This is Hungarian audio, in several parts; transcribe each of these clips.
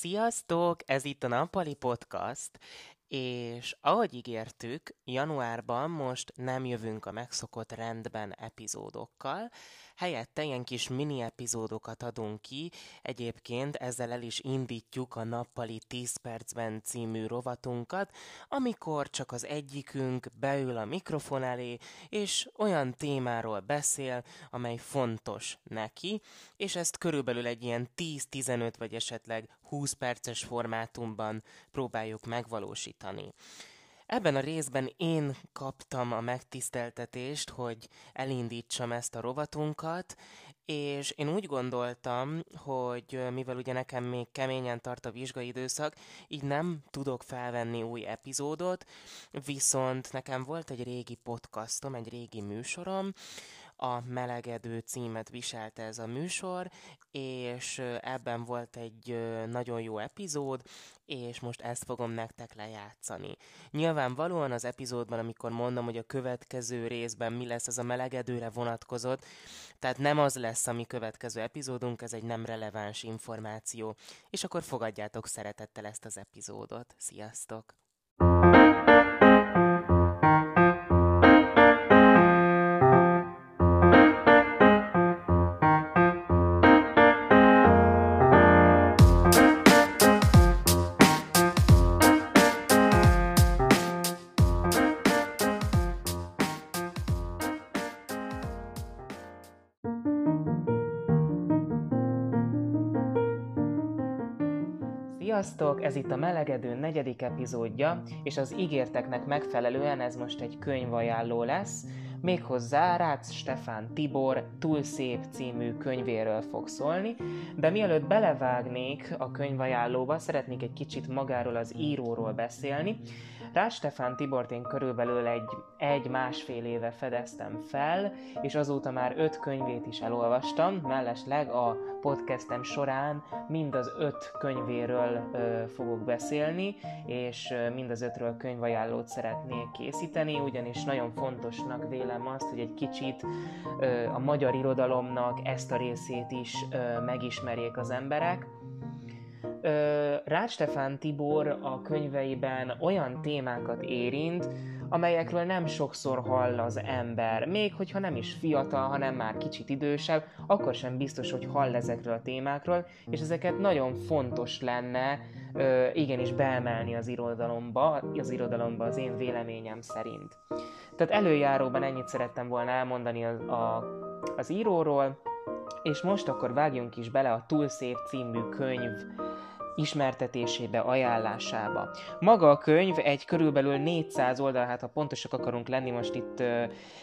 Sziasztok! Ez itt a Nappali Podcast, és ahogy ígértük, januárban most nem jövünk a megszokott rendben epizódokkal, helyette ilyen kis mini epizódokat adunk ki, egyébként ezzel el is indítjuk a nappali 10 percben című rovatunkat, amikor csak az egyikünk beül a mikrofon elé, és olyan témáról beszél, amely fontos neki, és ezt körülbelül egy ilyen 10-15 vagy esetleg 20 perces formátumban próbáljuk megvalósítani. Ebben a részben én kaptam a megtiszteltetést, hogy elindítsam ezt a rovatunkat, és én úgy gondoltam, hogy mivel ugye nekem még keményen tart a vizsgai időszak, így nem tudok felvenni új epizódot, viszont nekem volt egy régi podcastom, egy régi műsorom, a Melegedő címet viselte ez a műsor, és ebben volt egy nagyon jó epizód, és most ezt fogom nektek lejátszani. Nyilvánvalóan az epizódban, amikor mondom, hogy a következő részben mi lesz, az a melegedőre vonatkozott, tehát nem az lesz a mi következő epizódunk, ez egy nem releváns információ, és akkor fogadjátok szeretettel ezt az epizódot. Sziasztok! Sziasztok! Ez itt a Melegedő negyedik epizódja, és az ígérteknek megfelelően ez most egy könyvajánló lesz, méghozzá Rácz Stefán Tibor Túl szép című könyvéről fog szólni, de mielőtt belevágnék a könyvajánlóba, szeretnék egy kicsit magáról az íróról beszélni, Rá Stefán Tibort én körülbelül egy, egy-másfél éve fedeztem fel, és azóta már öt könyvét is elolvastam, mellesleg a podcastem során mind az öt könyvéről ö, fogok beszélni, és mind az ötről könyvajánlót szeretnék készíteni, ugyanis nagyon fontosnak vélem azt, hogy egy kicsit a magyar irodalomnak ezt a részét is megismerjék az emberek, Rácz Stefán Tibor a könyveiben olyan témákat érint, amelyekről nem sokszor hall az ember. Még hogyha nem is fiatal, hanem már kicsit idősebb, akkor sem biztos, hogy hall ezekről a témákról, és ezeket nagyon fontos lenne ö, igenis beemelni az irodalomba, az irodalomba az én véleményem szerint. Tehát előjáróban ennyit szerettem volna elmondani a, a, az íróról, és most akkor vágjunk is bele a Túl szép című könyv ismertetésébe, ajánlásába. Maga a könyv egy körülbelül 400 oldal, hát ha pontosak akarunk lenni, most itt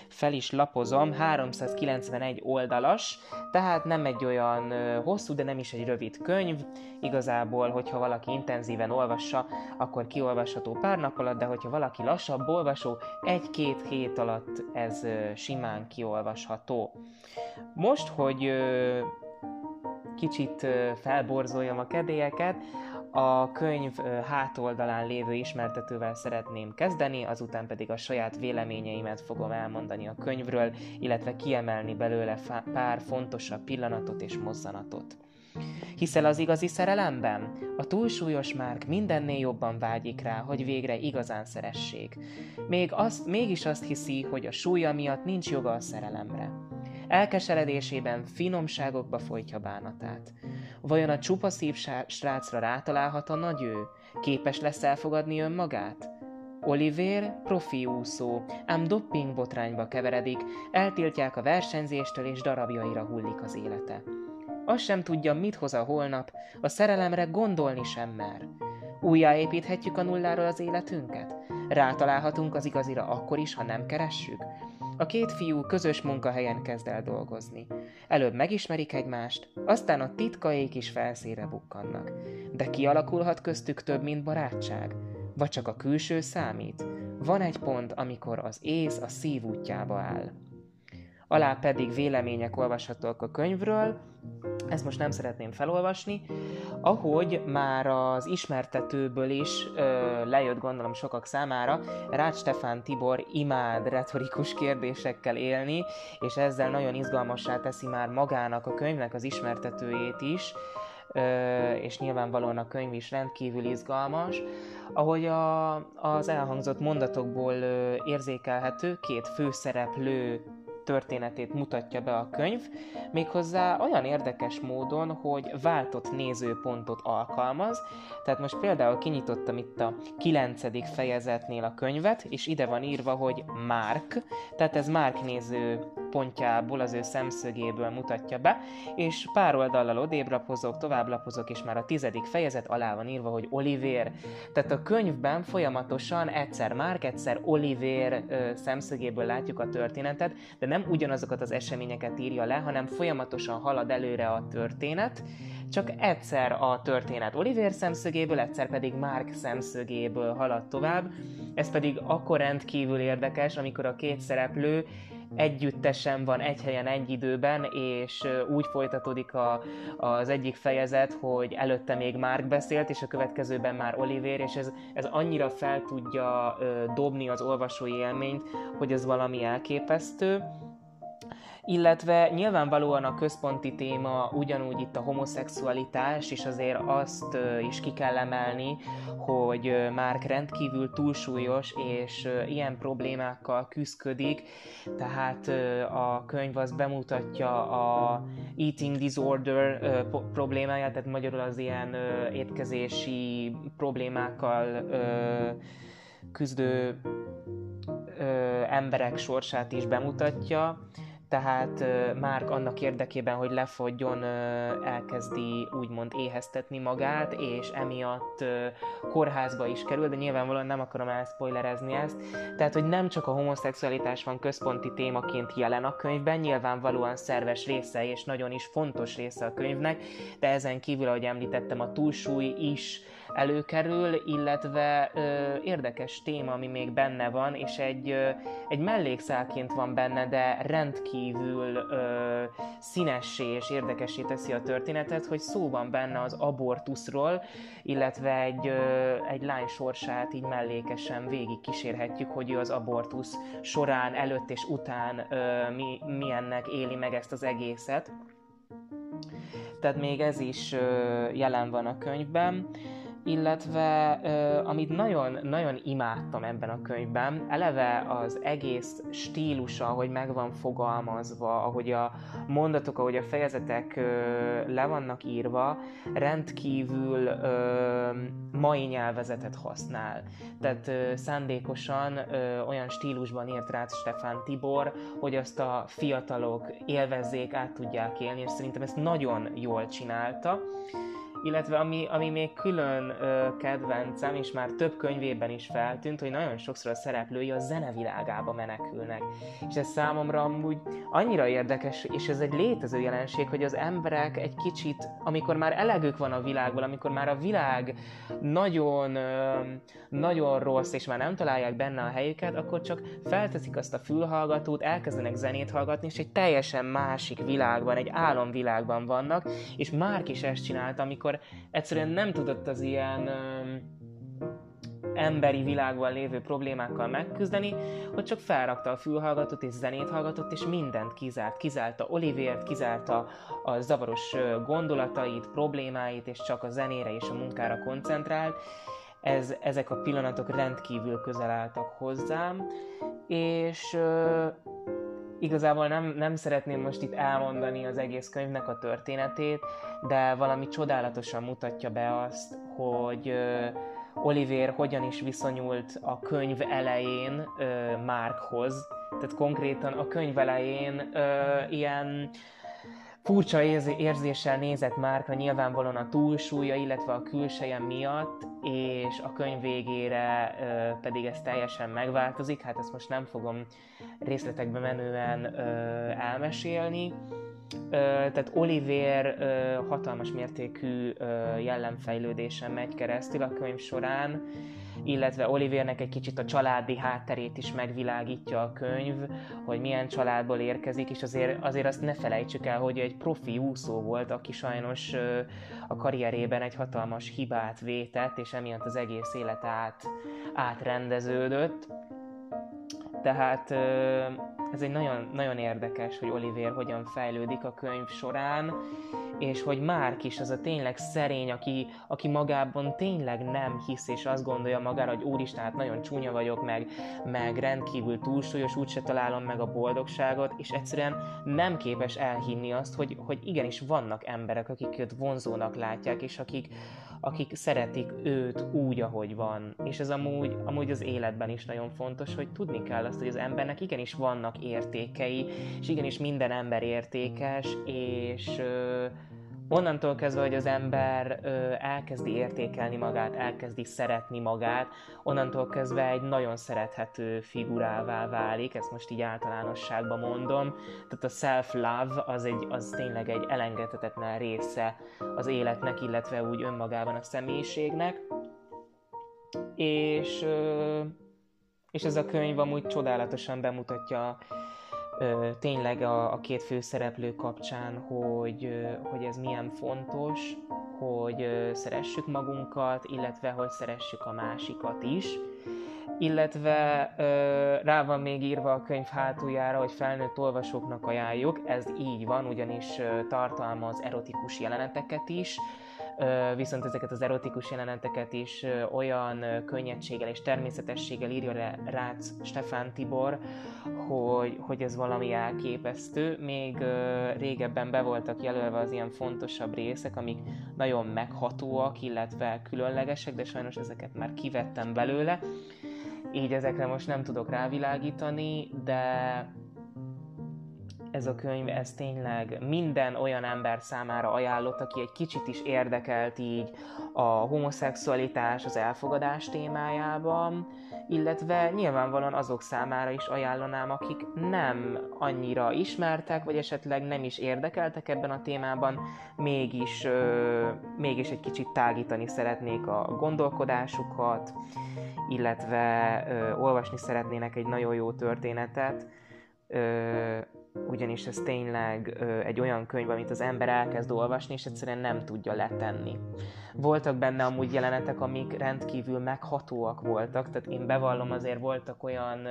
fel is lapozom, 391 oldalas, tehát nem egy olyan hosszú, de nem is egy rövid könyv. Igazából, hogyha valaki intenzíven olvassa, akkor kiolvasható pár nap alatt, de hogyha valaki lassabb olvasó, egy-két hét alatt ez simán kiolvasható. Most, hogy kicsit felborzoljam a kedélyeket, a könyv hátoldalán lévő ismertetővel szeretném kezdeni, azután pedig a saját véleményeimet fogom elmondani a könyvről, illetve kiemelni belőle pár fontosabb pillanatot és mozzanatot. Hiszel az igazi szerelemben? A túlsúlyos Márk mindennél jobban vágyik rá, hogy végre igazán szeressék. Még azt, mégis azt hiszi, hogy a súlya miatt nincs joga a szerelemre. Elkeseredésében finomságokba folytja bánatát. Vajon a csupa szív srácra rátalálhat a nagy ő? Képes lesz elfogadni önmagát? Oliver profi úszó, ám dopping botrányba keveredik, eltiltják a versenyzéstől és darabjaira hullik az élete. Azt sem tudja, mit hoz a holnap, a szerelemre gondolni sem mer. Újjáépíthetjük a nulláról az életünket? Rátalálhatunk az igazira akkor is, ha nem keressük? A két fiú közös munkahelyen kezd el dolgozni. Előbb megismerik egymást, aztán a titkaik is felszére bukkannak. De kialakulhat köztük több, mint barátság? Vagy csak a külső számít? Van egy pont, amikor az ész a szív útjába áll alá pedig vélemények olvashatók a könyvről, ezt most nem szeretném felolvasni, ahogy már az ismertetőből is ö, lejött gondolom sokak számára, Rács Stefán Tibor imád retorikus kérdésekkel élni, és ezzel nagyon izgalmassá teszi már magának a könyvnek az ismertetőjét is, és nyilvánvalóan a könyv is rendkívül izgalmas. Ahogy a, az elhangzott mondatokból érzékelhető, két főszereplő történetét mutatja be a könyv, méghozzá olyan érdekes módon, hogy váltott nézőpontot alkalmaz. Tehát most például kinyitottam itt a 9. fejezetnél a könyvet, és ide van írva, hogy Mark, tehát ez Mark néző pontjából, az ő szemszögéből mutatja be, és pár oldallal odébrapozok, továbblapozok, és már a tizedik fejezet alá van írva, hogy Oliver. Tehát a könyvben folyamatosan egyszer Mark, egyszer Oliver ö, szemszögéből látjuk a történetet, de nem ugyanazokat az eseményeket írja le, hanem folyamatosan halad előre a történet, csak egyszer a történet Oliver szemszögéből, egyszer pedig Mark szemszögéből halad tovább. Ez pedig akkor rendkívül érdekes, amikor a két szereplő együttesen van egy helyen egy időben, és úgy folytatódik a, az egyik fejezet, hogy előtte még Mark beszélt, és a következőben már Oliver, és ez, ez annyira fel tudja dobni az olvasói élményt, hogy ez valami elképesztő illetve nyilvánvalóan a központi téma ugyanúgy itt a homoszexualitás, és azért azt is ki kell emelni, hogy már rendkívül túlsúlyos, és ilyen problémákkal küzdik, tehát a könyv az bemutatja a eating disorder problémáját, tehát magyarul az ilyen étkezési problémákkal küzdő emberek sorsát is bemutatja, tehát Márk annak érdekében, hogy lefogjon, elkezdi úgymond éheztetni magát, és emiatt kórházba is kerül, de nyilvánvalóan nem akarom elspoilerezni ezt. Tehát, hogy nem csak a homoszexualitás van központi témaként jelen a könyvben, nyilvánvalóan szerves része és nagyon is fontos része a könyvnek, de ezen kívül, ahogy említettem, a túlsúly is előkerül, illetve ö, érdekes téma, ami még benne van, és egy, ö, egy mellékszálként van benne, de rendkívül ö, színessé és érdekessé teszi a történetet, hogy szó van benne az abortuszról, illetve egy, ö, egy lány sorsát így mellékesen végig kísérhetjük, hogy ő az abortusz során, előtt és után ö, mi, milyennek éli meg ezt az egészet. Tehát még ez is ö, jelen van a könyvben illetve amit nagyon, nagyon imádtam ebben a könyvben, eleve az egész stílusa, ahogy meg van fogalmazva, ahogy a mondatok, ahogy a fejezetek le vannak írva, rendkívül mai nyelvezetet használ. Tehát szándékosan olyan stílusban írt rá Stefán Tibor, hogy azt a fiatalok élvezzék, át tudják élni, és szerintem ezt nagyon jól csinálta illetve ami, ami még külön ö, kedvencem, és már több könyvében is feltűnt, hogy nagyon sokszor a szereplői a zenevilágába menekülnek. És ez számomra amúgy annyira érdekes, és ez egy létező jelenség, hogy az emberek egy kicsit, amikor már elegük van a világból, amikor már a világ nagyon, ö, nagyon rossz, és már nem találják benne a helyüket, akkor csak felteszik azt a fülhallgatót, elkezdenek zenét hallgatni, és egy teljesen másik világban, egy álomvilágban vannak, és már is ezt csinálta, amikor egyszerűen nem tudott az ilyen emberi világban lévő problémákkal megküzdeni, hogy csak felrakta a fülhallgatót és zenét hallgatott, és mindent kizárt. Kizárta Olivért, kizárta a zavaros gondolatait, problémáit, és csak a zenére és a munkára koncentrált. Ez, ezek a pillanatok rendkívül közel álltak hozzám, és igazából nem, nem szeretném most itt elmondani az egész könyvnek a történetét, de valami csodálatosan mutatja be azt, hogy Oliver hogyan is viszonyult a könyv elején Markhoz. Tehát konkrétan a könyv elején ilyen furcsa érzéssel nézett Márkra nyilvánvalóan a túlsúlya, illetve a külseje miatt, és a könyv végére ö, pedig ez teljesen megváltozik, hát ezt most nem fogom részletekbe menően ö, elmesélni. Tehát Oliver hatalmas mértékű jellemfejlődésen megy keresztül a könyv során, illetve Olivernek egy kicsit a családi hátterét is megvilágítja a könyv, hogy milyen családból érkezik, és azért, azért azt ne felejtsük el, hogy egy profi úszó volt, aki sajnos a karrierében egy hatalmas hibát vétett, és emiatt az egész élet át, átrendeződött. Tehát ez egy nagyon, nagyon érdekes, hogy Oliver hogyan fejlődik a könyv során, és hogy Márk is az a tényleg szerény, aki, aki magában tényleg nem hisz, és azt gondolja magára, hogy úristen, hát nagyon csúnya vagyok, meg, meg rendkívül túlsúlyos, úgyse találom meg a boldogságot, és egyszerűen nem képes elhinni azt, hogy, hogy igenis vannak emberek, akik őt vonzónak látják, és akik, akik szeretik őt úgy, ahogy van. És ez amúgy, amúgy az életben is nagyon fontos, hogy tudni kell azt, hogy az embernek igenis vannak értékei, és igenis minden ember értékes, és onnantól kezdve, hogy az ember ö, elkezdi értékelni magát, elkezdi szeretni magát, onnantól kezdve egy nagyon szerethető figurává válik, ezt most így általánosságban mondom. Tehát a self-love az, egy, az tényleg egy elengedhetetlen része az életnek, illetve úgy önmagában a személyiségnek. És, ö, és ez a könyv amúgy csodálatosan bemutatja tényleg a, a két főszereplő kapcsán, hogy, hogy ez milyen fontos, hogy szeressük magunkat, illetve hogy szeressük a másikat is. Illetve rá van még írva a könyv hátuljára, hogy felnőtt olvasóknak ajánljuk, ez így van, ugyanis tartalmaz erotikus jeleneteket is, viszont ezeket az erotikus jeleneteket is olyan könnyedséggel és természetességgel írja le Rácz Stefán Tibor, hogy, hogy ez valami elképesztő. Még régebben be voltak jelölve az ilyen fontosabb részek, amik nagyon meghatóak, illetve különlegesek, de sajnos ezeket már kivettem belőle. Így ezekre most nem tudok rávilágítani, de ez a könyv, ez tényleg minden olyan ember számára ajánlott, aki egy kicsit is érdekelt így a homoszexualitás, az elfogadás témájában, illetve nyilvánvalóan azok számára is ajánlanám, akik nem annyira ismertek, vagy esetleg nem is érdekeltek ebben a témában, mégis, ö, mégis egy kicsit tágítani szeretnék a gondolkodásukat, illetve ö, olvasni szeretnének egy nagyon jó történetet, ö, ugyanis ez tényleg egy olyan könyv, amit az ember elkezd olvasni, és egyszerűen nem tudja letenni. Voltak benne amúgy jelenetek, amik rendkívül meghatóak voltak, tehát én bevallom azért voltak olyan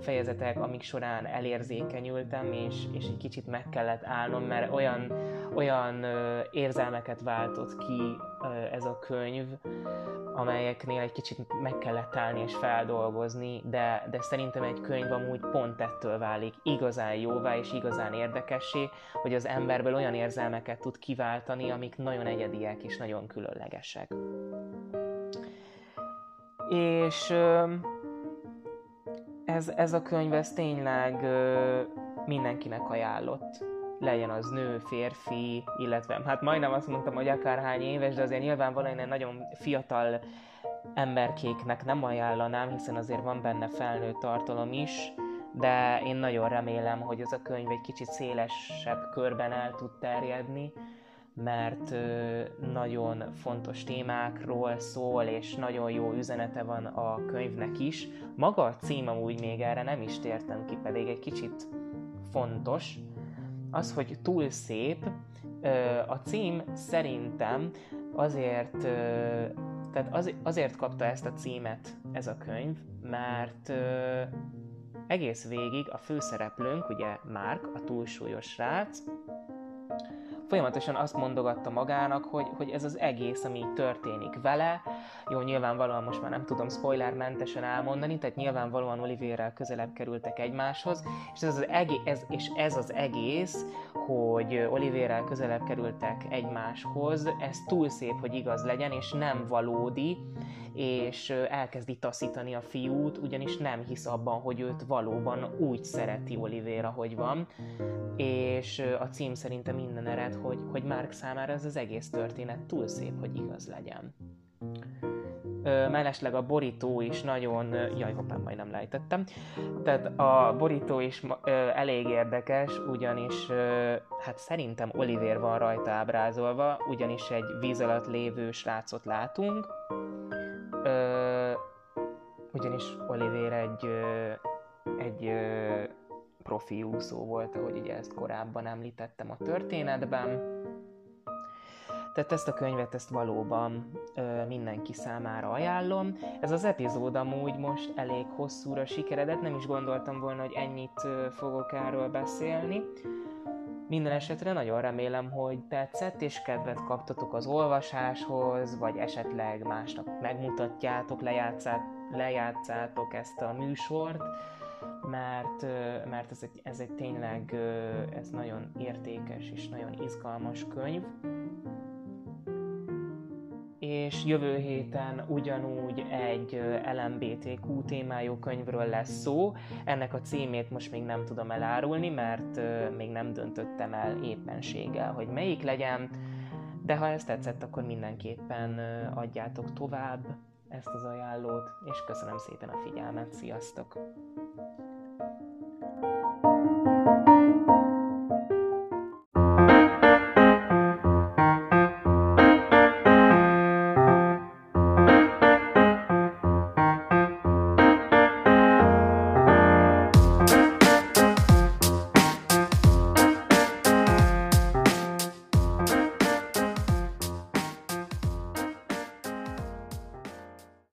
fejezetek, amik során elérzékenyültem, és, és egy kicsit meg kellett állnom, mert olyan, olyan érzelmeket váltott ki ez a könyv, amelyeknél egy kicsit meg kellett állni és feldolgozni, de, de szerintem egy könyv amúgy pont ettől válik. Igazán jóvá és igazán érdekessé, hogy az emberből olyan érzelmeket tud kiváltani, amik nagyon egyediek és nagyon különlegesek. És ez, ez a könyv, ez tényleg mindenkinek ajánlott legyen az nő, férfi, illetve hát majdnem azt mondtam, hogy akárhány éves, de azért nyilvánvalóan egy nagyon fiatal emberkéknek nem ajánlanám, hiszen azért van benne felnőtt tartalom is, de én nagyon remélem, hogy ez a könyv egy kicsit szélesebb körben el tud terjedni, mert nagyon fontos témákról szól, és nagyon jó üzenete van a könyvnek is. Maga a cím amúgy még erre nem is tértem ki, pedig egy kicsit fontos, az, hogy túl szép, a cím szerintem azért, tehát azért kapta ezt a címet ez a könyv, mert egész végig a főszereplőnk, ugye Márk, a túlsúlyos srác, folyamatosan azt mondogatta magának, hogy, hogy ez az egész, ami történik vele, jó, nyilvánvalóan most már nem tudom spoilermentesen elmondani, tehát nyilvánvalóan Olivérrel közelebb kerültek egymáshoz, és ez az, egész, ez, és ez az egész, hogy Olivérrel közelebb kerültek egymáshoz, ez túl szép, hogy igaz legyen, és nem valódi, és elkezdi taszítani a fiút, ugyanis nem hisz abban, hogy őt valóban úgy szereti Olivéra, hogy van, és a cím szerintem minden ered, hogy, hogy Mark számára ez az egész történet túl szép, hogy igaz legyen. mellesleg a borító is nagyon, jaj, hoppán majdnem lejtettem, tehát a borító is elég érdekes, ugyanis hát szerintem Oliver van rajta ábrázolva, ugyanis egy víz alatt lévő srácot látunk, Ö, ugyanis Oliver egy, egy profi úszó volt, ahogy ugye ezt korábban említettem a történetben. Tehát ezt a könyvet, ezt valóban ö, mindenki számára ajánlom. Ez az epizód amúgy most elég hosszúra sikeredett, nem is gondoltam volna, hogy ennyit ö, fogok erről beszélni. Minden esetre nagyon remélem, hogy tetszett és kedvet kaptatok az olvasáshoz, vagy esetleg másnak megmutatjátok, lejátszátok ezt a műsort mert, mert ez, egy, ez egy tényleg ez nagyon értékes és nagyon izgalmas könyv. És jövő héten ugyanúgy egy LMBTQ témájú könyvről lesz szó. Ennek a címét most még nem tudom elárulni, mert még nem döntöttem el éppenséggel, hogy melyik legyen, de ha ez tetszett, akkor mindenképpen adjátok tovább ezt az ajánlót, és köszönöm szépen a figyelmet, sziasztok!